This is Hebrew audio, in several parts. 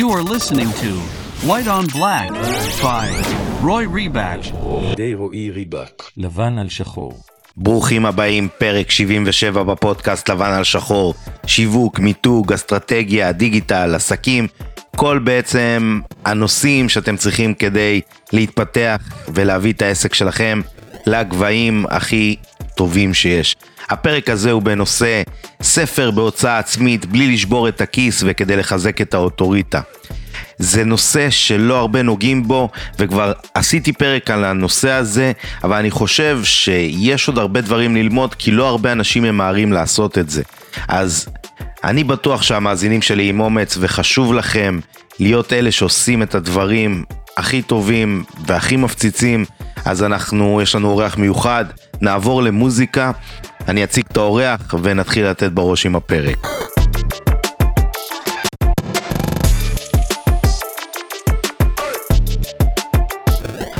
You are listening to White on Black by Roy Rebatch. די רועי ריבק. לבן על שחור. ברוכים הבאים, פרק 77 בפודקאסט לבן על שחור. שיווק, מיתוג, אסטרטגיה, דיגיטל, עסקים, כל בעצם הנושאים שאתם צריכים כדי להתפתח ולהביא את העסק שלכם לגבהים הכי טובים שיש. הפרק הזה הוא בנושא ספר בהוצאה עצמית בלי לשבור את הכיס וכדי לחזק את האוטוריטה. זה נושא שלא הרבה נוגעים בו, וכבר עשיתי פרק על הנושא הזה, אבל אני חושב שיש עוד הרבה דברים ללמוד, כי לא הרבה אנשים ממהרים לעשות את זה. אז אני בטוח שהמאזינים שלי עם אומץ, וחשוב לכם להיות אלה שעושים את הדברים הכי טובים והכי מפציצים, אז אנחנו, יש לנו אורח מיוחד, נעבור למוזיקה, אני אציג את האורח ונתחיל לתת בראש עם הפרק.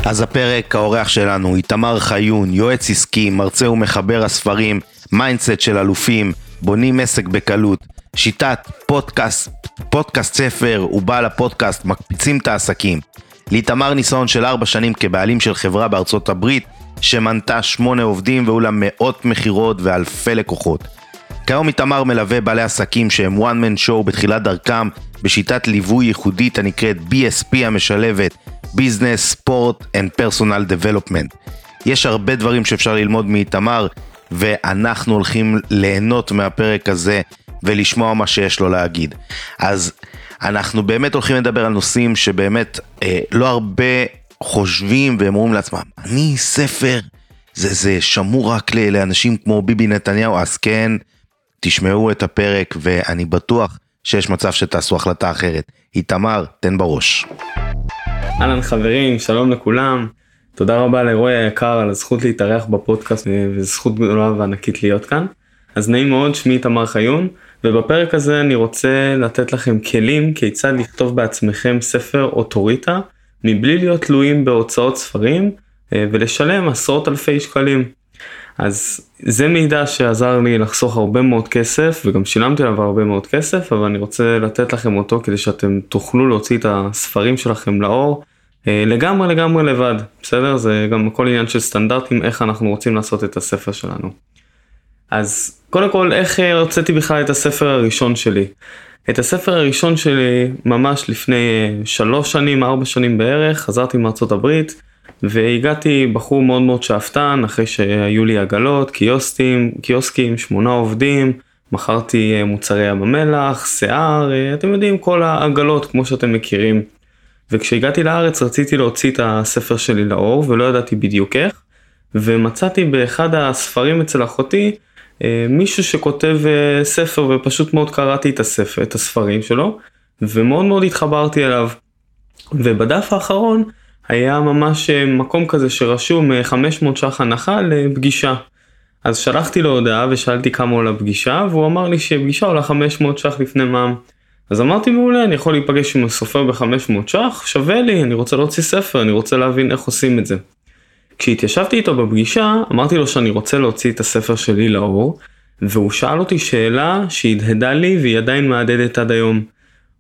אז הפרק, האורח שלנו, איתמר חיון, יועץ עסקי, מרצה ומחבר הספרים, mindset של אלופים, בונים עסק בקלות, שיטת פודקאסט, פודקאסט ספר ובעל הפודקאסט, מקפיצים את העסקים. לאיתמר ניסיון של ארבע שנים כבעלים של חברה בארצות הברית, שמנתה שמונה עובדים והיו לה מאות מכירות ואלפי לקוחות. כיום איתמר מלווה בעלי עסקים שהם one man show בתחילת דרכם בשיטת ליווי ייחודית הנקראת BSP המשלבת Business, Sport and Personal Development. יש הרבה דברים שאפשר ללמוד מאיתמר ואנחנו הולכים ליהנות מהפרק הזה ולשמוע מה שיש לו להגיד. אז אנחנו באמת הולכים לדבר על נושאים שבאמת אה, לא הרבה חושבים והם אומרים לעצמם, אני ספר, זה, זה שמור רק לאנשים כמו ביבי נתניהו, אז כן, תשמעו את הפרק ואני בטוח שיש מצב שתעשו החלטה אחרת. איתמר, תן בראש. אהלן חברים, שלום לכולם. תודה רבה לרועי היקר על הזכות להתארח בפודקאסט וזו זכות גדולה וענקית להיות כאן. אז נעים מאוד, שמי איתמר חיון, ובפרק הזה אני רוצה לתת לכם כלים כיצד לכתוב בעצמכם ספר אוטוריטה מבלי להיות תלויים בהוצאות ספרים אה, ולשלם עשרות אלפי שקלים. אז זה מידע שעזר לי לחסוך הרבה מאוד כסף וגם שילמתי עליו הרבה מאוד כסף אבל אני רוצה לתת לכם אותו כדי שאתם תוכלו להוציא את הספרים שלכם לאור אה, לגמרי לגמרי לבד בסדר זה גם הכל עניין של סטנדרטים איך אנחנו רוצים לעשות את הספר שלנו. אז קודם כל איך אה, הוצאתי בכלל את הספר הראשון שלי. את הספר הראשון שלי ממש לפני אה, שלוש שנים ארבע שנים בערך חזרתי מארצות הברית. והגעתי בחור מאוד מאוד שאפתן אחרי שהיו לי עגלות, קיוסטים, קיוסקים, שמונה עובדים, מכרתי אה, מוצרי ים המלח, שיער, אה, אתם יודעים כל העגלות כמו שאתם מכירים. וכשהגעתי לארץ רציתי להוציא את הספר שלי לאור ולא ידעתי בדיוק איך, ומצאתי באחד הספרים אצל אחותי מישהו שכותב ספר ופשוט מאוד קראתי את הספר, את הספרים שלו, ומאוד מאוד התחברתי אליו. ובדף האחרון היה ממש אה, מקום כזה שרשום 500 אה, ש"ח הנחה לפגישה. אז שלחתי לו הודעה ושאלתי כמה עולה פגישה והוא אמר לי שפגישה עולה 500 ש"ח לפני מע"מ. אז אמרתי מעולה אני יכול להיפגש עם הסופר ב-500 ש"ח שווה לי אני רוצה להוציא ספר אני רוצה להבין איך עושים את זה. כשהתיישבתי איתו בפגישה אמרתי לו שאני רוצה להוציא את הספר שלי לאור והוא שאל אותי שאלה שהדהדה לי והיא עדיין מהדהדת עד היום.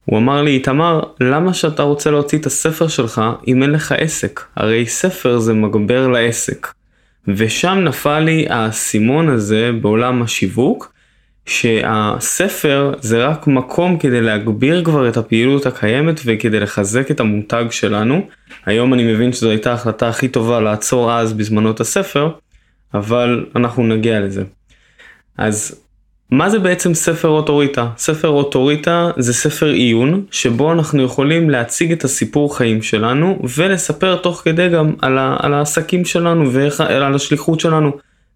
הוא אמר לי, איתמר, למה שאתה רוצה להוציא את הספר שלך אם אין לך עסק? הרי ספר זה מגבר לעסק. ושם נפל לי האסימון הזה בעולם השיווק, שהספר זה רק מקום כדי להגביר כבר את הפעילות הקיימת וכדי לחזק את המותג שלנו. היום אני מבין שזו הייתה ההחלטה הכי טובה לעצור אז בזמנו את הספר, אבל אנחנו נגיע לזה. אז מה זה בעצם ספר אוטוריטה? ספר אוטוריטה זה ספר עיון שבו אנחנו יכולים להציג את הסיפור חיים שלנו ולספר תוך כדי גם על, ה, על העסקים שלנו ועל השליחות שלנו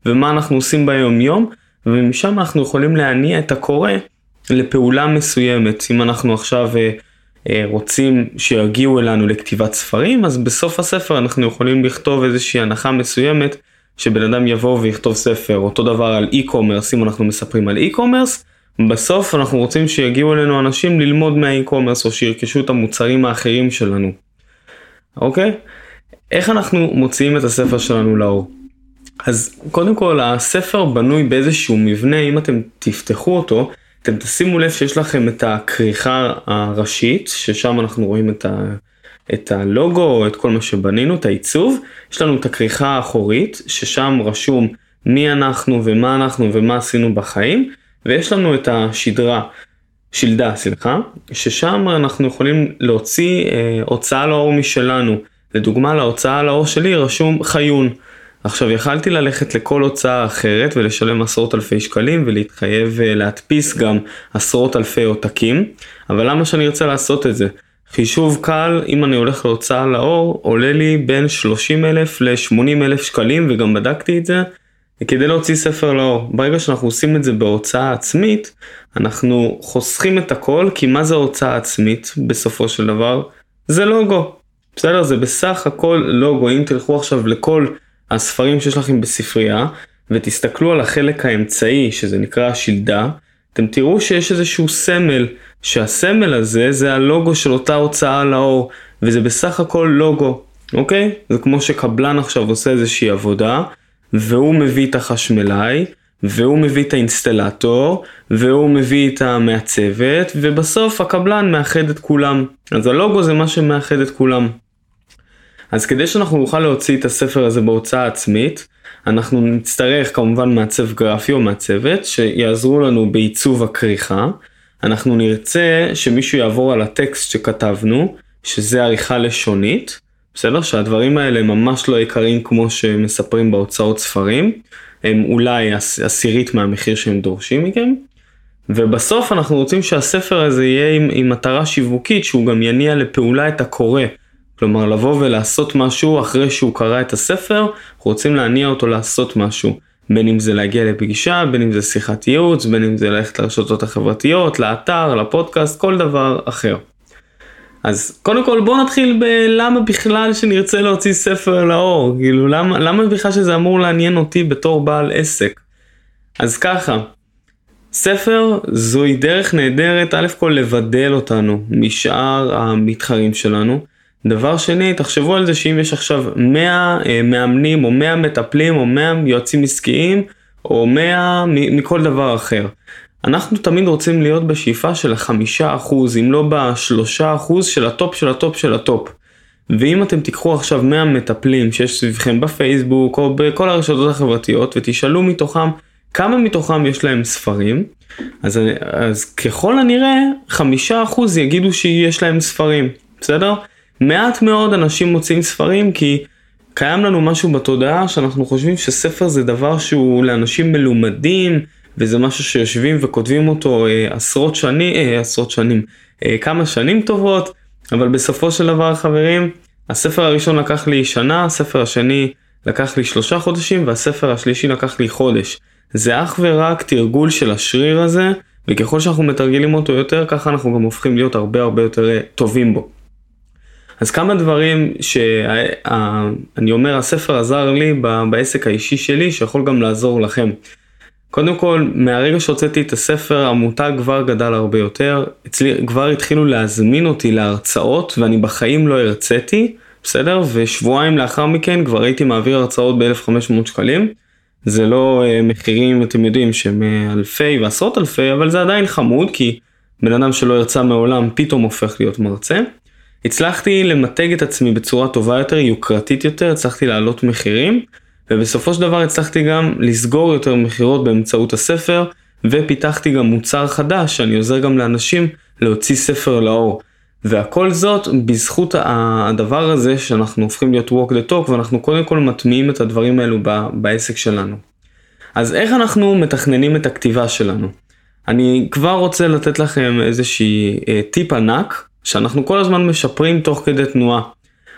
ומה אנחנו עושים ביום יום ומשם אנחנו יכולים להניע את הקורא לפעולה מסוימת אם אנחנו עכשיו אה, אה, רוצים שיגיעו אלינו לכתיבת ספרים אז בסוף הספר אנחנו יכולים לכתוב איזושהי הנחה מסוימת שבן אדם יבוא ויכתוב ספר, אותו דבר על e-commerce, אם אנחנו מספרים על e-commerce, בסוף אנחנו רוצים שיגיעו אלינו אנשים ללמוד מה-e-commerce או שירכשו את המוצרים האחרים שלנו. אוקיי? איך אנחנו מוציאים את הספר שלנו לאור? אז קודם כל הספר בנוי באיזשהו מבנה, אם אתם תפתחו אותו, אתם תשימו לב שיש לכם את הכריכה הראשית, ששם אנחנו רואים את, ה, את הלוגו, את כל מה שבנינו, את העיצוב. יש לנו את הכריכה האחורית, ששם רשום מי אנחנו ומה אנחנו ומה עשינו בחיים, ויש לנו את השדרה, שלדה, סליחה, ששם אנחנו יכולים להוציא אה, הוצאה לאור משלנו. לדוגמה, להוצאה לאור שלי רשום חיון. עכשיו יכלתי ללכת לכל הוצאה אחרת ולשלם עשרות אלפי שקלים ולהתחייב אה, להדפיס גם עשרות אלפי עותקים, אבל למה שאני ארצה לעשות את זה? חישוב קל, אם אני הולך להוצאה לאור, עולה לי בין 30 אלף ל-80 אלף שקלים וגם בדקתי את זה, כדי להוציא ספר לאור. ברגע שאנחנו עושים את זה בהוצאה עצמית, אנחנו חוסכים את הכל, כי מה זה הוצאה עצמית בסופו של דבר? זה לוגו. בסדר? זה בסך הכל לוגו. אם תלכו עכשיו לכל הספרים שיש לכם בספרייה, ותסתכלו על החלק האמצעי, שזה נקרא השלדה, אתם תראו שיש איזשהו סמל, שהסמל הזה זה הלוגו של אותה הוצאה לאור, וזה בסך הכל לוגו, אוקיי? זה כמו שקבלן עכשיו עושה איזושהי עבודה, והוא מביא את החשמלאי, והוא מביא את האינסטלטור, והוא מביא את המעצבת, ובסוף הקבלן מאחד את כולם. אז הלוגו זה מה שמאחד את כולם. אז כדי שאנחנו נוכל להוציא את הספר הזה בהוצאה עצמית, אנחנו נצטרך כמובן מעצב גרפי או מעצבת שיעזרו לנו בעיצוב הכריכה. אנחנו נרצה שמישהו יעבור על הטקסט שכתבנו, שזה עריכה לשונית, בסדר? שהדברים האלה ממש לא יקרים כמו שמספרים בהוצאות ספרים, הם אולי עשירית מהמחיר שהם דורשים מכם. ובסוף אנחנו רוצים שהספר הזה יהיה עם, עם מטרה שיווקית שהוא גם יניע לפעולה את הקורא. כלומר לבוא ולעשות משהו אחרי שהוא קרא את הספר, אנחנו רוצים להניע אותו לעשות משהו. בין אם זה להגיע לפגישה, בין אם זה שיחת ייעוץ, בין אם זה ללכת לרשתות החברתיות, לאתר, לפודקאסט, כל דבר אחר. אז קודם כל בוא נתחיל בלמה בכלל שנרצה להוציא ספר לאור, כאילו למה, למה בכלל שזה אמור לעניין אותי בתור בעל עסק. אז ככה, ספר זוהי דרך נהדרת א' כל לבדל אותנו משאר המתחרים שלנו. דבר שני, תחשבו על זה שאם יש עכשיו 100 אה, מאמנים או 100 מטפלים או 100 יועצים עסקיים או 100 מכל דבר אחר. אנחנו תמיד רוצים להיות בשאיפה של החמישה אחוז, אם לא בשלושה אחוז של הטופ של הטופ של הטופ. ואם אתם תיקחו עכשיו 100 מטפלים שיש סביבכם בפייסבוק או בכל הרשתות החברתיות ותשאלו מתוכם כמה מתוכם יש להם ספרים, אז, אז ככל הנראה חמישה אחוז יגידו שיש להם ספרים, בסדר? מעט מאוד אנשים מוצאים ספרים כי קיים לנו משהו בתודעה שאנחנו חושבים שספר זה דבר שהוא לאנשים מלומדים וזה משהו שיושבים וכותבים אותו אה, עשרות שנים, אה, עשרות שנים, אה, כמה שנים טובות, אבל בסופו של דבר חברים, הספר הראשון לקח לי שנה, הספר השני לקח לי שלושה חודשים והספר השלישי לקח לי חודש. זה אך ורק תרגול של השריר הזה, וככל שאנחנו מתרגלים אותו יותר, ככה אנחנו גם הופכים להיות הרבה הרבה יותר אה, טובים בו. אז כמה דברים שאני אומר הספר עזר לי בעסק האישי שלי שיכול גם לעזור לכם. קודם כל מהרגע שהוצאתי את הספר המותג כבר גדל הרבה יותר אצלי כבר התחילו להזמין אותי להרצאות ואני בחיים לא הרציתי בסדר ושבועיים לאחר מכן כבר הייתי מעביר הרצאות ב-1500 שקלים. זה לא uh, מחירים אתם יודעים שהם uh, אלפי ועשרות אלפי אבל זה עדיין חמוד כי בן אדם שלא הרצה מעולם פתאום הופך להיות מרצה. הצלחתי למתג את עצמי בצורה טובה יותר, יוקרתית יותר, הצלחתי להעלות מחירים, ובסופו של דבר הצלחתי גם לסגור יותר מכירות באמצעות הספר, ופיתחתי גם מוצר חדש שאני עוזר גם לאנשים להוציא ספר לאור. והכל זאת בזכות הדבר הזה שאנחנו הופכים להיות walk the talk ואנחנו קודם כל מטמיעים את הדברים האלו בעסק שלנו. אז איך אנחנו מתכננים את הכתיבה שלנו? אני כבר רוצה לתת לכם איזושהי אה, טיפ ענק שאנחנו כל הזמן משפרים תוך כדי תנועה.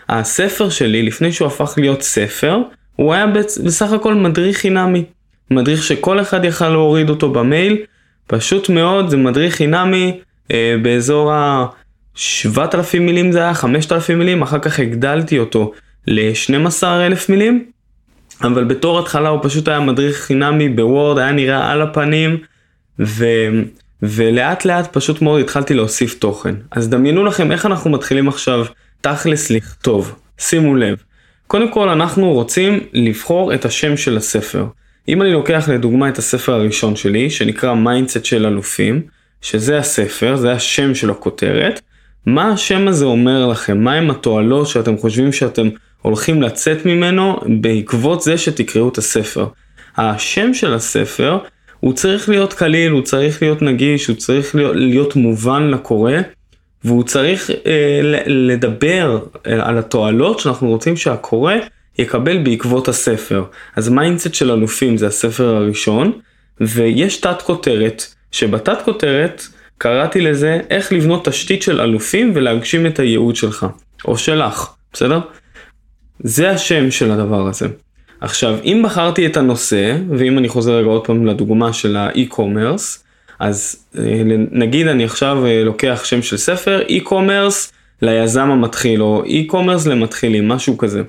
הספר שלי, לפני שהוא הפך להיות ספר, הוא היה בסך הכל מדריך חינמי. מדריך שכל אחד יכל להוריד אותו במייל, פשוט מאוד, זה מדריך חינמי אה, באזור ה-7,000 מילים זה היה, 5,000 מילים, אחר כך הגדלתי אותו ל-12,000 מילים, אבל בתור התחלה הוא פשוט היה מדריך חינמי בוורד, היה נראה על הפנים, ו... ולאט לאט פשוט מאוד התחלתי להוסיף תוכן. אז דמיינו לכם איך אנחנו מתחילים עכשיו תכלס לכתוב. שימו לב. קודם כל אנחנו רוצים לבחור את השם של הספר. אם אני לוקח לדוגמה את הספר הראשון שלי, שנקרא mindset של אלופים, שזה הספר, זה השם של הכותרת, מה השם הזה אומר לכם? מהם התועלות שאתם חושבים שאתם הולכים לצאת ממנו בעקבות זה שתקראו את הספר? השם של הספר הוא צריך להיות קליל, הוא צריך להיות נגיש, הוא צריך להיות, להיות מובן לקורא, והוא צריך אה, לדבר אה, על התועלות שאנחנו רוצים שהקורא יקבל בעקבות הספר. אז mindset של אלופים זה הספר הראשון, ויש תת כותרת, שבתת כותרת קראתי לזה איך לבנות תשתית של אלופים ולהגשים את הייעוד שלך, או שלך, בסדר? זה השם של הדבר הזה. עכשיו, אם בחרתי את הנושא, ואם אני חוזר רגע עוד פעם לדוגמה של ה e-commerce, אז אה, נגיד אני עכשיו אה, לוקח שם של ספר, e-commerce ליזם המתחיל, או e-commerce למתחילים, משהו כזה.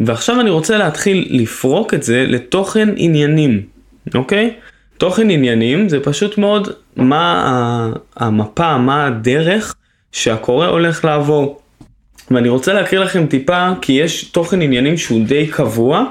ועכשיו אני רוצה להתחיל לפרוק את זה לתוכן עניינים, אוקיי? תוכן עניינים זה פשוט מאוד מה המפה, מה הדרך שהקורא הולך לעבור. ואני רוצה להקריא לכם טיפה, כי יש תוכן עניינים שהוא די קבוע,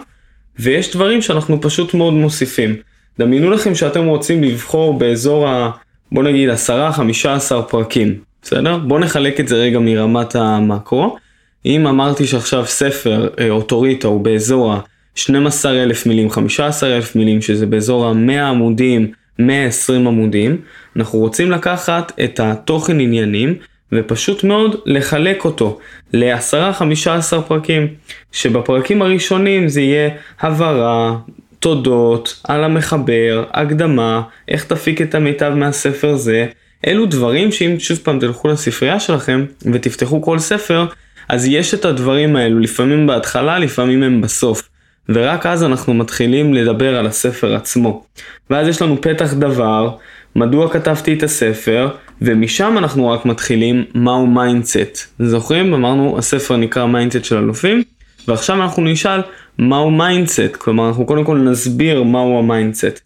ויש דברים שאנחנו פשוט מאוד מוסיפים. דמיינו לכם שאתם רוצים לבחור באזור ה... בוא נגיד 10-15 פרקים, בסדר? בואו נחלק את זה רגע מרמת המקרו. אם אמרתי שעכשיו ספר אה, אוטוריטה הוא באזור ה-12,000 מילים, 15,000 מילים, שזה באזור ה-100 עמודים, 120 עמודים, אנחנו רוצים לקחת את התוכן עניינים ופשוט מאוד לחלק אותו ל-10-15 פרקים, שבפרקים הראשונים זה יהיה הבהרה, תודות, על המחבר, הקדמה, איך תפיק את המיטב מהספר זה, אלו דברים שאם שוב פעם תלכו לספרייה שלכם ותפתחו כל ספר, אז יש את הדברים האלו, לפעמים בהתחלה, לפעמים הם בסוף. ורק אז אנחנו מתחילים לדבר על הספר עצמו. ואז יש לנו פתח דבר, מדוע כתבתי את הספר, ומשם אנחנו רק מתחילים מהו mindset. זוכרים? אמרנו הספר נקרא mindset של אלופים, ועכשיו אנחנו נשאל מהו mindset, כלומר אנחנו קודם כל נסביר מהו ה mindset.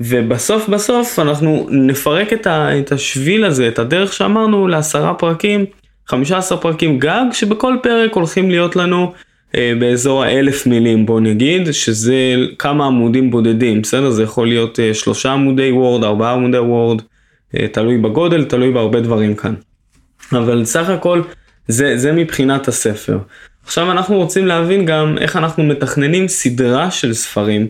ובסוף בסוף אנחנו נפרק את, ה, את השביל הזה, את הדרך שאמרנו לעשרה פרקים, 15 פרקים גג, שבכל פרק הולכים להיות לנו באזור האלף מילים בוא נגיד, שזה כמה עמודים בודדים, בסדר? זה יכול להיות אה, שלושה עמודי וורד, ארבעה עמודי וורד, אה, תלוי בגודל, תלוי בהרבה דברים כאן. אבל סך הכל זה, זה מבחינת הספר. עכשיו אנחנו רוצים להבין גם איך אנחנו מתכננים סדרה של ספרים.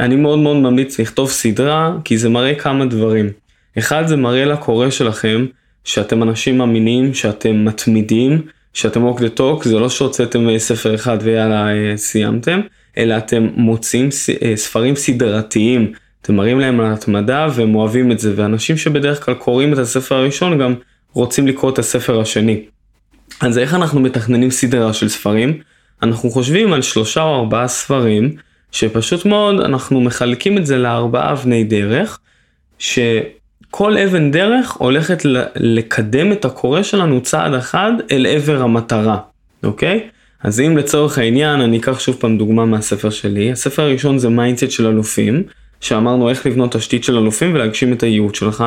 אני מאוד מאוד ממליץ לכתוב סדרה, כי זה מראה כמה דברים. אחד, זה מראה לקורא שלכם שאתם אנשים אמינים, שאתם מתמידים, שאתם walk the talk, זה לא שהוצאתם ספר אחד ויאללה אה, סיימתם, אלא אתם מוצאים אה, ספרים סדרתיים, אתם מראים להם על התמדה והם אוהבים את זה, ואנשים שבדרך כלל קוראים את הספר הראשון גם רוצים לקרוא את הספר השני. אז איך אנחנו מתכננים סדרה של ספרים? אנחנו חושבים על שלושה או ארבעה ספרים, שפשוט מאוד אנחנו מחלקים את זה לארבעה אבני דרך, שכל אבן דרך הולכת לקדם את הקורא שלנו צעד אחד אל עבר המטרה, אוקיי? אז אם לצורך העניין אני אקח שוב פעם דוגמה מהספר שלי, הספר הראשון זה mindset של אלופים, שאמרנו איך לבנות תשתית של אלופים ולהגשים את הייעוד שלך.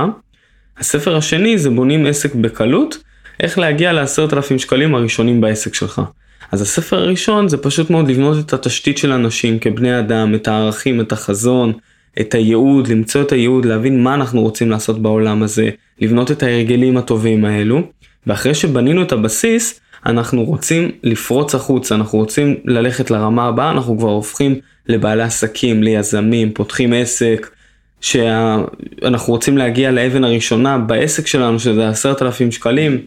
הספר השני זה בונים עסק בקלות, איך להגיע לעשרת אלפים שקלים הראשונים בעסק שלך. אז הספר הראשון זה פשוט מאוד לבנות את התשתית של אנשים כבני אדם, את הערכים, את החזון, את הייעוד, למצוא את הייעוד, להבין מה אנחנו רוצים לעשות בעולם הזה, לבנות את ההרגלים הטובים האלו, ואחרי שבנינו את הבסיס, אנחנו רוצים לפרוץ החוצה, אנחנו רוצים ללכת לרמה הבאה, אנחנו כבר הופכים לבעלי עסקים, ליזמים, פותחים עסק, שאנחנו רוצים להגיע לאבן הראשונה בעסק שלנו, שזה עשרת אלפים שקלים,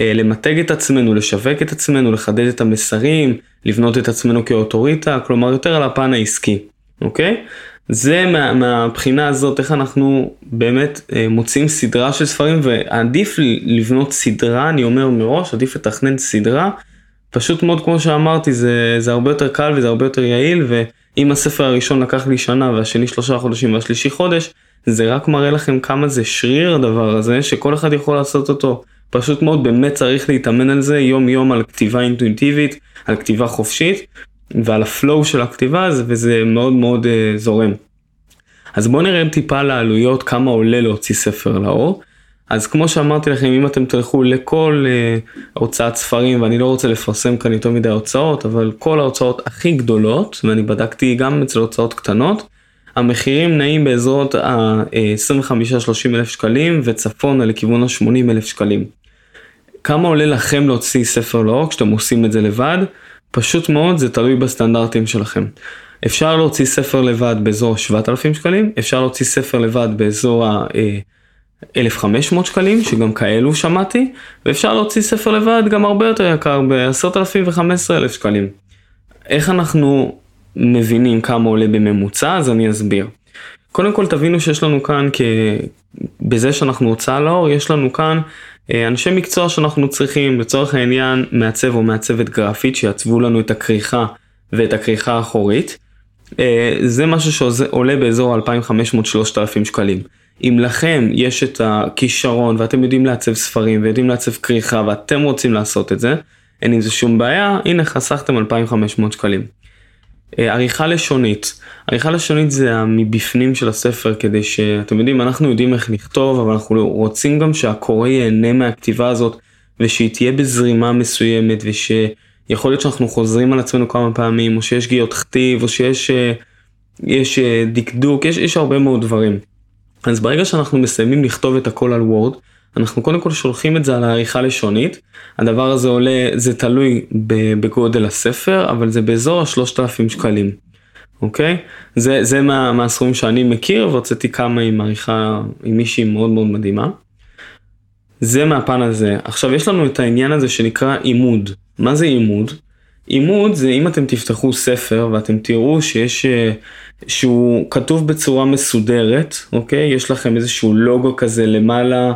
אה, למתג את עצמנו, לשווק את עצמנו, לחדד את המסרים, לבנות את עצמנו כאוטוריטה, כלומר יותר על הפן העסקי, אוקיי? זה מה, מהבחינה הזאת, איך אנחנו באמת אה, מוצאים סדרה של ספרים, ועדיף לבנות סדרה, אני אומר מראש, עדיף לתכנן סדרה. פשוט מאוד כמו שאמרתי, זה, זה הרבה יותר קל וזה הרבה יותר יעיל, ואם הספר הראשון לקח לי שנה והשני שלושה חודשים והשלישי חודש, זה רק מראה לכם כמה זה שריר הדבר הזה, שכל אחד יכול לעשות אותו. פשוט מאוד באמת צריך להתאמן על זה יום יום על כתיבה אינטואיטיבית, על כתיבה חופשית ועל הפלואו של הכתיבה הזה וזה מאוד מאוד uh, זורם. אז בואו נראה טיפה לעלויות כמה עולה להוציא ספר לאור. אז כמו שאמרתי לכם אם אתם תלכו לכל uh, הוצאת ספרים ואני לא רוצה לפרסם כאן יותר מדי הוצאות אבל כל ההוצאות הכי גדולות ואני בדקתי גם אצל הוצאות קטנות המחירים נעים באזורות ה-25-30 אלף שקלים וצפונה לכיוון ה-80 אלף שקלים. כמה עולה לכם להוציא ספר לאור כשאתם עושים את זה לבד? פשוט מאוד, זה תלוי בסטנדרטים שלכם. אפשר להוציא ספר לבד באזור 7,000 שקלים, אפשר להוציא ספר לבד באזור ה-1,500 שקלים, שגם כאלו שמעתי, ואפשר להוציא ספר לבד גם הרבה יותר יקר, ב-10,000 ו-15,000 שקלים. איך אנחנו מבינים כמה עולה בממוצע, אז אני אסביר. קודם כל תבינו שיש לנו כאן, כ... בזה שאנחנו הוצאה לאור, יש לנו כאן אה, אנשי מקצוע שאנחנו צריכים, לצורך העניין מעצב או מעצבת גרפית שיעצבו לנו את הכריכה ואת הכריכה האחורית. אה, זה משהו שעולה באזור 2,500-3,000 שקלים. אם לכם יש את הכישרון ואתם יודעים לעצב ספרים ויודעים לעצב כריכה ואתם רוצים לעשות את זה, אין עם זה שום בעיה, הנה חסכתם 2,500 שקלים. אה, עריכה לשונית, עריכה לשונית זה המבפנים של הספר כדי שאתם יודעים אנחנו יודעים איך לכתוב אבל אנחנו רוצים גם שהקורא ייהנה מהכתיבה הזאת ושהיא תהיה בזרימה מסוימת ושיכול להיות שאנחנו חוזרים על עצמנו כמה פעמים או שיש גיאות כתיב או שיש אה, יש אה, דקדוק יש, יש הרבה מאוד דברים. אז ברגע שאנחנו מסיימים לכתוב את הכל על וורד אנחנו קודם כל שולחים את זה על העריכה לשונית. הדבר הזה עולה, זה תלוי בגודל הספר, אבל זה באזור ה-3,000 שקלים. אוקיי? זה, זה מה, מהסכומים שאני מכיר, והוצאתי כמה עם עריכה, עם מישהי מאוד מאוד מדהימה. זה מהפן הזה. עכשיו יש לנו את העניין הזה שנקרא עימוד. מה זה עימוד? עימוד זה אם אתם תפתחו ספר ואתם תראו שיש, אה, שהוא כתוב בצורה מסודרת, אוקיי? יש לכם איזשהו לוגו כזה למעלה.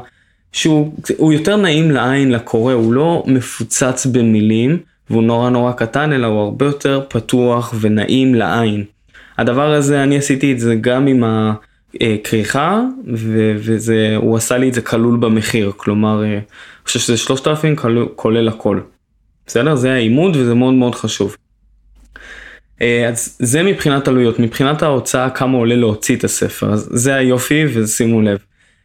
שהוא יותר נעים לעין לקורא, הוא לא מפוצץ במילים והוא נורא נורא קטן, אלא הוא הרבה יותר פתוח ונעים לעין. הדבר הזה, אני עשיתי את זה גם עם הכריכה, והוא עשה לי את זה כלול במחיר, כלומר, אה, אני חושב שזה 3,000 כולל הכל. בסדר? זה העימוד וזה מאוד מאוד חשוב. אה, אז זה מבחינת עלויות, מבחינת ההוצאה כמה עולה להוציא את הספר, אז זה היופי ושימו לב.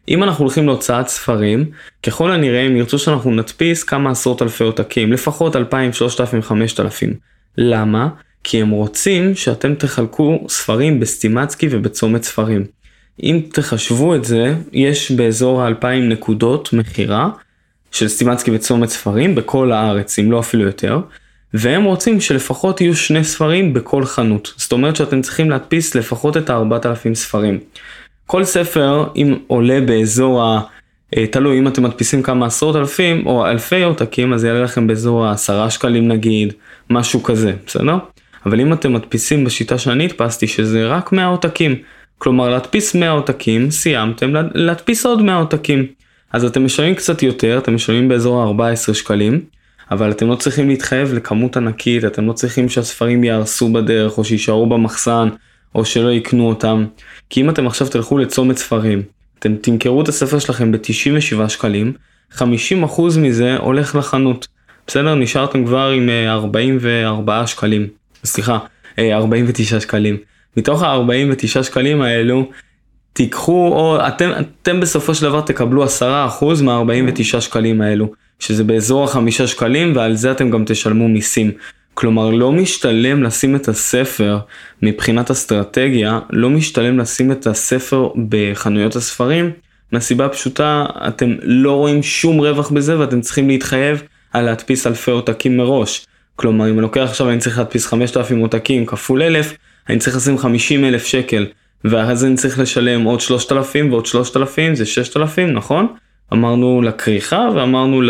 אם אנחנו הולכים להוצאת ספרים, ככל הנראה הם ירצו שאנחנו נדפיס כמה עשרות אלפי עותקים, לפחות 2,000, 3,000, 5,000. למה? כי הם רוצים שאתם תחלקו ספרים בסטימצקי ובצומת ספרים. אם תחשבו את זה, יש באזור ה-2,000 נקודות מכירה של סטימצקי וצומת ספרים בכל הארץ, אם לא אפילו יותר, והם רוצים שלפחות יהיו שני ספרים בכל חנות. זאת אומרת שאתם צריכים להדפיס לפחות את ה-4,000 ספרים. כל ספר אם עולה באזור ה... אה, תלוי אם אתם מדפיסים כמה עשרות אלפים או אלפי עותקים אז יעלה לכם באזור העשרה שקלים נגיד, משהו כזה, בסדר? אבל אם אתם מדפיסים בשיטה שאני הדפסתי שזה רק 100 עותקים, כלומר להדפיס 100 עותקים, סיימתם להדפיס עוד 100 עותקים. אז אתם משלמים קצת יותר, אתם משלמים באזור ה-14 שקלים, אבל אתם לא צריכים להתחייב לכמות ענקית, אתם לא צריכים שהספרים יהרסו בדרך או שיישארו במחסן או שלא יקנו אותם. כי אם אתם עכשיו תלכו לצומת ספרים, אתם תמכרו את הספר שלכם ב-97 שקלים, 50% מזה הולך לחנות. בסדר? נשארתם כבר עם 44 אה, שקלים. סליחה, 49 אה, שקלים. מתוך ה-49 שקלים האלו, תיקחו, או אתם, אתם בסופו של דבר תקבלו 10% מה-49 שקלים האלו, שזה באזור ה-5 שקלים, ועל זה אתם גם תשלמו מיסים. כלומר לא משתלם לשים את הספר מבחינת אסטרטגיה, לא משתלם לשים את הספר בחנויות הספרים, מהסיבה הפשוטה אתם לא רואים שום רווח בזה ואתם צריכים להתחייב על להדפיס אלפי עותקים מראש. כלומר אם אני לוקח עכשיו אני צריך להדפיס 5,000 עותקים כפול 1,000, אני צריך לשים 50 אלף שקל, ואז אני צריך לשלם עוד 3,000 ועוד 3,000 זה 6,000 נכון? אמרנו לכריכה ואמרנו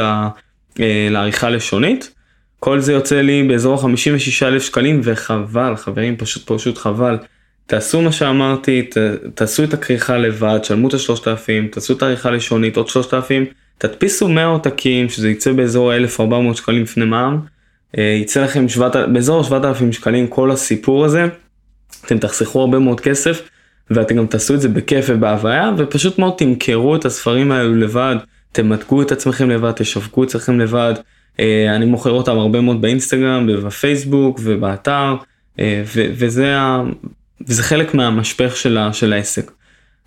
אה, לעריכה לשונית. כל זה יוצא לי באזור 56 אלף שקלים וחבל חברים פשוט פשוט חבל. תעשו מה שאמרתי ת, תעשו את הכריכה לבד שלמו את השלושת אלפים תעשו את העריכה לשונית עוד שלושת אלפים תדפיסו 100 עותקים שזה יצא באזור 1400 שקלים לפני מע"מ. אה, יצא לכם 7, באזור 7,000 שקלים כל הסיפור הזה. אתם תחסכו הרבה מאוד כסף ואתם גם תעשו את זה בכיף ובהוויה ופשוט מאוד תמכרו את הספרים האלו לבד תמתגו את עצמכם לבד תשווקו את עצמכם לבד. אה, אני מוכר אותם הרבה מאוד באינסטגרם ובפייסבוק ובאתר אה, וזה. וזה חלק מהמשפך של. של העסק.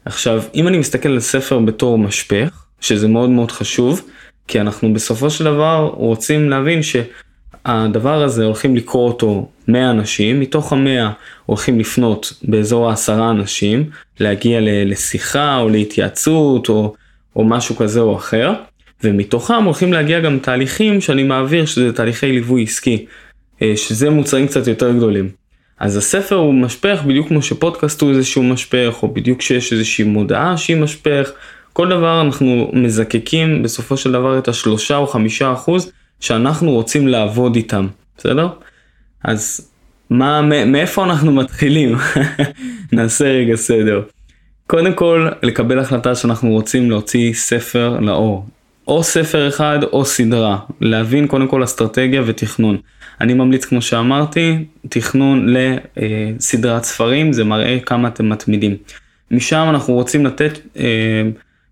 עכשיו אם אני מסתכל על ספר בתור משפך שזה מאוד מאוד חשוב כי אנחנו בסופו של דבר רוצים להבין הדבר הזה הולכים לקרוא אותו 100 אנשים, מתוך המאה הולכים לפנות באזור העשרה אנשים, להגיע לשיחה או להתייעצות או, או משהו כזה או אחר, ומתוכם הולכים להגיע גם תהליכים שאני מעביר שזה תהליכי ליווי עסקי, אה, שזה מוצרים קצת יותר גדולים. אז הספר הוא משפך בדיוק כמו שפודקאסט הוא איזשהו משפך, או בדיוק שיש איזושהי מודעה שהיא משפך, כל דבר אנחנו מזקקים בסופו של דבר את השלושה או חמישה אחוז שאנחנו רוצים לעבוד איתם, בסדר? אז מה, מאיפה אנחנו מתחילים? נעשה רגע סדר. קודם כל, לקבל החלטה שאנחנו רוצים להוציא ספר לאור. או ספר אחד או סדרה. להבין קודם כל אסטרטגיה ותכנון. אני ממליץ, כמו שאמרתי, תכנון לסדרת ספרים, זה מראה כמה אתם מתמידים. משם אנחנו רוצים לתת אה,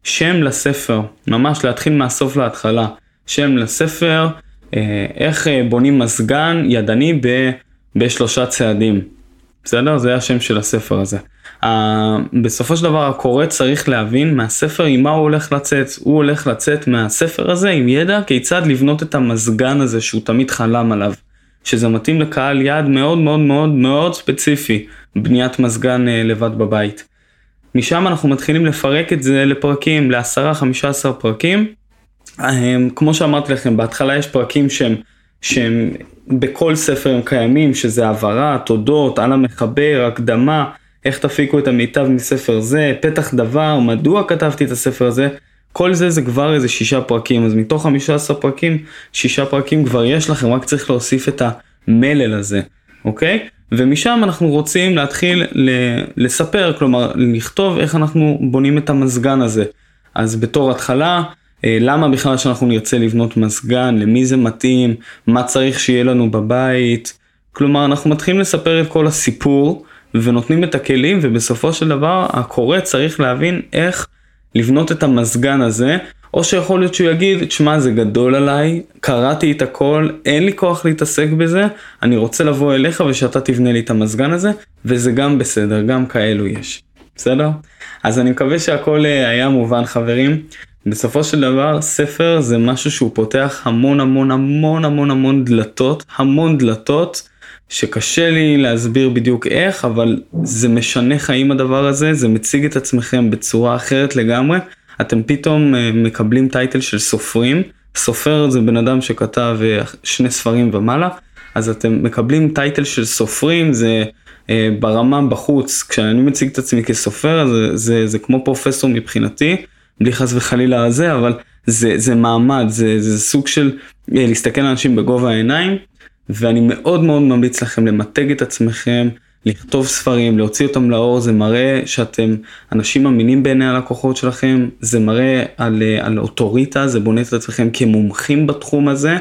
שם לספר, ממש להתחיל מהסוף להתחלה. שם לספר, אה, איך אה, בונים מזגן ידני ב, בשלושה צעדים. בסדר? זה השם של הספר הזה. Uh, בסופו של דבר הקורא צריך להבין מהספר עם מה הוא הולך לצאת. הוא הולך לצאת מהספר הזה עם ידע כיצד לבנות את המזגן הזה שהוא תמיד חלם עליו. שזה מתאים לקהל יעד מאוד מאוד מאוד מאוד ספציפי, בניית מזגן uh, לבד בבית. משם אנחנו מתחילים לפרק את זה לפרקים, לעשרה, חמישה עשר פרקים. הם, כמו שאמרתי לכם, בהתחלה יש פרקים שהם, שהם בכל ספר הם קיימים, שזה העברה, תודות, על המחבר, הקדמה, איך תפיקו את המיטב מספר זה, פתח דבר, מדוע כתבתי את הספר הזה, כל זה זה כבר איזה שישה פרקים, אז מתוך חמישה עשר פרקים, שישה פרקים כבר יש לכם, רק צריך להוסיף את המלל הזה, אוקיי? ומשם אנחנו רוצים להתחיל לספר, כלומר לכתוב איך אנחנו בונים את המזגן הזה. אז בתור התחלה, אה, למה בכלל שאנחנו נרצה לבנות מזגן, למי זה מתאים, מה צריך שיהיה לנו בבית. כלומר, אנחנו מתחילים לספר את כל הסיפור ונותנים את הכלים ובסופו של דבר הקורא צריך להבין איך לבנות את המזגן הזה, או שיכול להיות שהוא יגיד, תשמע זה גדול עליי, קראתי את הכל, אין לי כוח להתעסק בזה, אני רוצה לבוא אליך ושאתה תבנה לי את המזגן הזה, וזה גם בסדר, גם כאלו יש. בסדר? אז אני מקווה שהכל אה, היה מובן חברים. בסופו של דבר ספר זה משהו שהוא פותח המון המון המון המון המון דלתות, המון דלתות שקשה לי להסביר בדיוק איך, אבל זה משנה חיים הדבר הזה, זה מציג את עצמכם בצורה אחרת לגמרי. אתם פתאום אה, מקבלים טייטל של סופרים, סופר זה בן אדם שכתב אה, שני ספרים ומעלה, אז אתם מקבלים טייטל של סופרים, זה אה, ברמה בחוץ, כשאני מציג את עצמי כסופר, זה, זה, זה כמו פרופסור מבחינתי, בלי חס וחלילה זה, אבל זה, זה מעמד, זה, זה סוג של להסתכל על אנשים בגובה העיניים, ואני מאוד מאוד ממליץ לכם למתג את עצמכם, לכתוב ספרים, להוציא אותם לאור, זה מראה שאתם אנשים אמינים בעיני הלקוחות שלכם, זה מראה על, על אוטוריטה, זה בונה את עצמכם כמומחים בתחום הזה,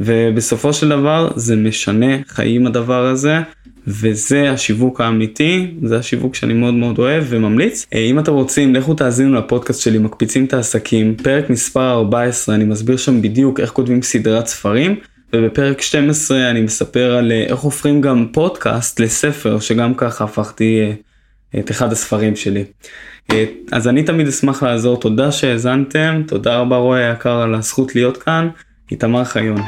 ובסופו של דבר זה משנה חיים הדבר הזה. וזה השיווק האמיתי, זה השיווק שאני מאוד מאוד אוהב וממליץ. אה, אם אתם רוצים, לכו תאזינו לפודקאסט שלי, מקפיצים את העסקים, פרק מספר 14, אני מסביר שם בדיוק איך כותבים סדרת ספרים, ובפרק 12 אני מספר על אה, איך הופכים גם פודקאסט לספר, שגם ככה הפכתי אה, את אחד הספרים שלי. אז אני תמיד אשמח לעזור, תודה שהאזנתם, תודה רבה רועי היקר על הזכות להיות כאן, איתמר חיון.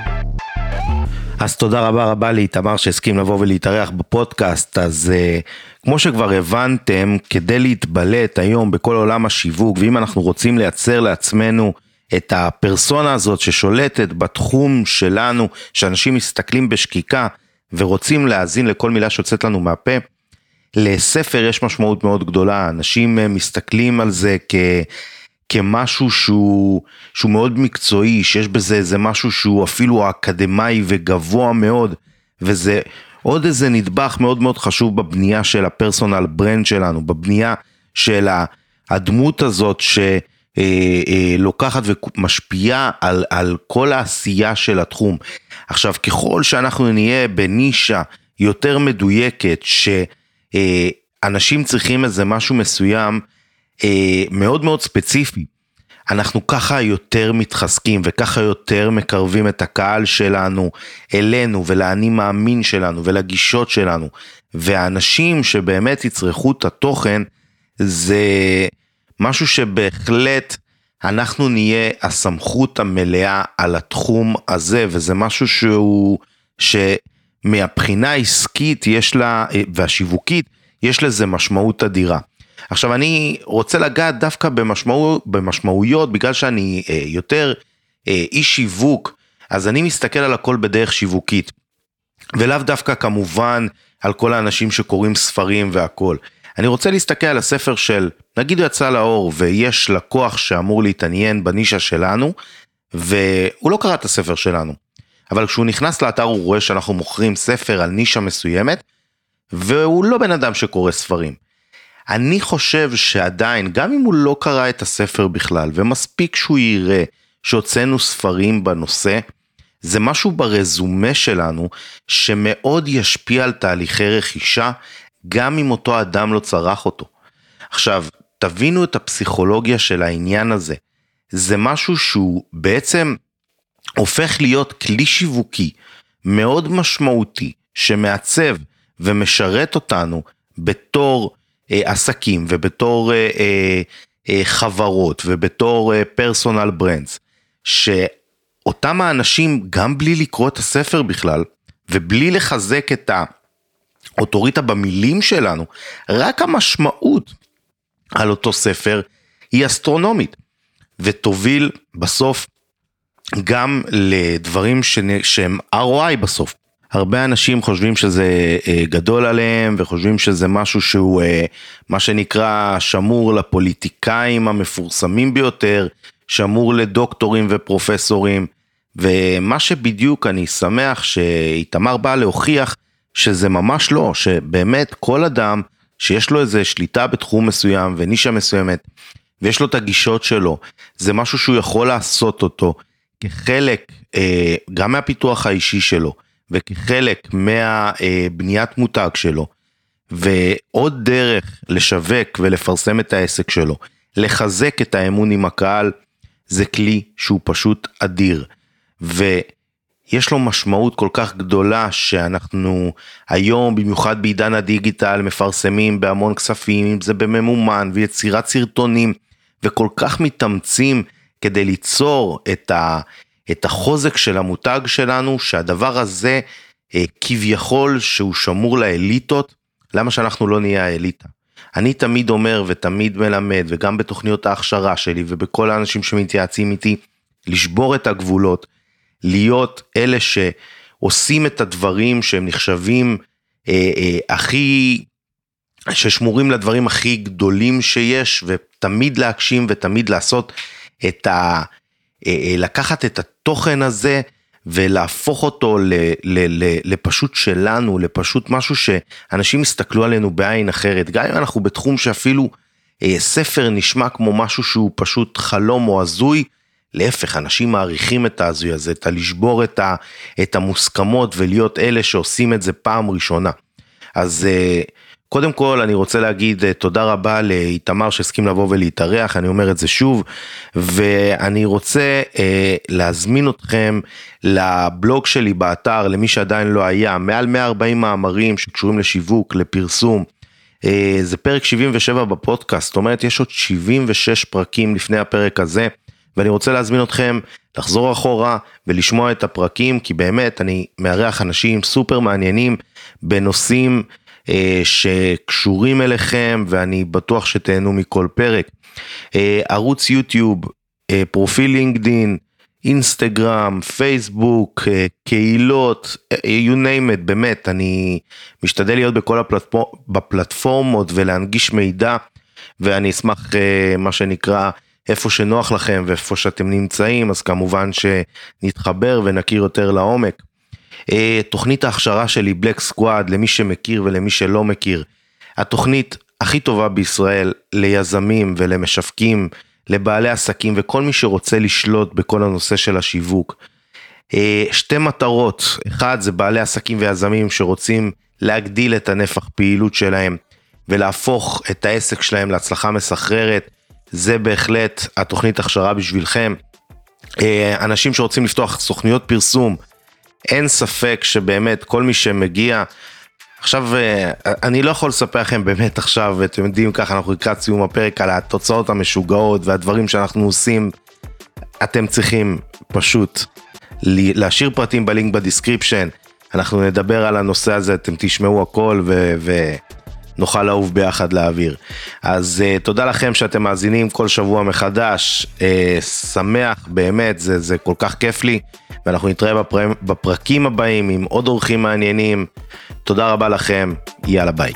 אז תודה רבה רבה לאיתמר שהסכים לבוא ולהתארח בפודקאסט, אז uh, כמו שכבר הבנתם, כדי להתבלט היום בכל עולם השיווק, ואם אנחנו רוצים לייצר לעצמנו את הפרסונה הזאת ששולטת בתחום שלנו, שאנשים מסתכלים בשקיקה ורוצים להאזין לכל מילה שיוצאת לנו מהפה, לספר יש משמעות מאוד גדולה, אנשים אה, מסתכלים על זה כ... כמשהו שהוא, שהוא מאוד מקצועי, שיש בזה איזה משהו שהוא אפילו אקדמאי וגבוה מאוד, וזה עוד איזה נדבך מאוד מאוד חשוב בבנייה של הפרסונל ברנד שלנו, בבנייה של הדמות הזאת שלוקחת אה, אה, ומשפיעה על, על כל העשייה של התחום. עכשיו, ככל שאנחנו נהיה בנישה יותר מדויקת, שאנשים צריכים איזה משהו מסוים, אה, מאוד מאוד ספציפי. אנחנו ככה יותר מתחזקים וככה יותר מקרבים את הקהל שלנו אלינו ולאני מאמין שלנו ולגישות שלנו. והאנשים שבאמת יצרכו את התוכן זה משהו שבהחלט אנחנו נהיה הסמכות המלאה על התחום הזה וזה משהו שהוא שמהבחינה העסקית יש לה, והשיווקית, יש לזה משמעות אדירה. עכשיו אני רוצה לגעת דווקא במשמעו, במשמעויות, בגלל שאני אה, יותר אה, איש שיווק, אז אני מסתכל על הכל בדרך שיווקית. ולאו דווקא כמובן על כל האנשים שקוראים ספרים והכל. אני רוצה להסתכל על הספר של, נגיד הוא יצא לאור ויש לקוח שאמור להתעניין בנישה שלנו, והוא לא קרא את הספר שלנו. אבל כשהוא נכנס לאתר הוא רואה שאנחנו מוכרים ספר על נישה מסוימת, והוא לא בן אדם שקורא ספרים. אני חושב שעדיין, גם אם הוא לא קרא את הספר בכלל, ומספיק שהוא יראה שהוצאנו ספרים בנושא, זה משהו ברזומה שלנו שמאוד ישפיע על תהליכי רכישה, גם אם אותו אדם לא צרך אותו. עכשיו, תבינו את הפסיכולוגיה של העניין הזה. זה משהו שהוא בעצם הופך להיות כלי שיווקי מאוד משמעותי, שמעצב ומשרת אותנו בתור אה, עסקים ובתור אה, אה, אה, חברות ובתור פרסונל אה, ברנדס, שאותם האנשים, גם בלי לקרוא את הספר בכלל, ובלי לחזק את האוטוריטה במילים שלנו, רק המשמעות על אותו ספר היא אסטרונומית, ותוביל בסוף גם לדברים שהם ROI בסוף. הרבה אנשים חושבים שזה אה, גדול עליהם וחושבים שזה משהו שהוא אה, מה שנקרא שמור לפוליטיקאים המפורסמים ביותר, שמור לדוקטורים ופרופסורים, ומה שבדיוק אני שמח שאיתמר בא להוכיח שזה ממש לא, שבאמת כל אדם שיש לו איזה שליטה בתחום מסוים ונישה מסוימת, ויש לו את הגישות שלו, זה משהו שהוא יכול לעשות אותו כחלק אה, גם מהפיתוח האישי שלו. וכחלק מהבניית מותג שלו, ועוד דרך לשווק ולפרסם את העסק שלו, לחזק את האמון עם הקהל, זה כלי שהוא פשוט אדיר. ויש לו משמעות כל כך גדולה שאנחנו היום, במיוחד בעידן הדיגיטל, מפרסמים בהמון כספים, אם זה בממומן ויצירת סרטונים, וכל כך מתאמצים כדי ליצור את, ה, את החוזק של המותג שלנו, שהדבר הזה אה, כביכול שהוא שמור לאליטות, למה שאנחנו לא נהיה האליטה? אני תמיד אומר ותמיד מלמד, וגם בתוכניות ההכשרה שלי ובכל האנשים שמתייעצים איתי, לשבור את הגבולות, להיות אלה שעושים את הדברים שהם נחשבים אה, אה, הכי, ששמורים לדברים הכי גדולים שיש, ותמיד להגשים ותמיד לעשות את ה... אה, אה, לקחת את התוכן הזה ולהפוך אותו ל, ל, ל, לפשוט שלנו, לפשוט משהו שאנשים יסתכלו עלינו בעין אחרת, גם אם אנחנו בתחום שאפילו אה, ספר נשמע כמו משהו שהוא פשוט חלום או הזוי, להפך, אנשים מעריכים את ההזוי הזה, את הלשבור את, ה, את המוסכמות ולהיות אלה שעושים את זה פעם ראשונה. אז אה, קודם כל אני רוצה להגיד אה, תודה רבה לאיתמר שהסכים לבוא ולהתארח, אני אומר את זה שוב, ואני רוצה אה, להזמין אתכם לבלוג שלי באתר, למי שעדיין לא היה, מעל 140 מאמרים שקשורים לשיווק, לפרסום. זה פרק 77 בפודקאסט, זאת אומרת יש עוד 76 פרקים לפני הפרק הזה, ואני רוצה להזמין אתכם לחזור אחורה ולשמוע את הפרקים, כי באמת אני מארח אנשים סופר מעניינים בנושאים אה, שקשורים אליכם ואני בטוח שתהנו מכל פרק. אה, ערוץ יוטיוב, אה, פרופיל לינקדין, אינסטגרם, פייסבוק, קהילות, you name it, באמת, אני משתדל להיות בכל הפלטפורמות ולהנגיש מידע ואני אשמח, מה שנקרא, איפה שנוח לכם ואיפה שאתם נמצאים, אז כמובן שנתחבר ונכיר יותר לעומק. אה, תוכנית ההכשרה שלי, בלק סקוואד, למי שמכיר ולמי שלא מכיר, התוכנית הכי טובה בישראל ליזמים ולמשווקים, לבעלי עסקים וכל מי שרוצה לשלוט בכל הנושא של השיווק. אה, שתי מטרות, אחד זה בעלי עסקים ויזמים שרוצים להגדיל את הנפח פעילות שלהם ולהפוך את העסק שלהם להצלחה מסחררת, זה בהחלט התוכנית הכשרה בשבילכם. אה, אנשים שרוצים לפתוח סוכניות פרסום, אין ספק שבאמת כל מי שמגיע, עכשיו אה, אני לא יכול לספר לכם באמת עכשיו, אתם יודעים ככה אנחנו לקראת סיום הפרק על התוצאות המשוגעות והדברים שאנחנו עושים, אתם צריכים פשוט להשאיר פרטים בלינק ב description. אנחנו נדבר על הנושא הזה, אתם תשמעו הכל ו... ונוכל לעוף ביחד לאוויר. אז אה, תודה לכם שאתם מאזינים כל שבוע מחדש, אה, שמח באמת, זה, זה כל כך כיף לי, ואנחנו נתראה בפר... בפרקים הבאים עם עוד אורחים מעניינים. תודה רבה לכם, יאללה ביי.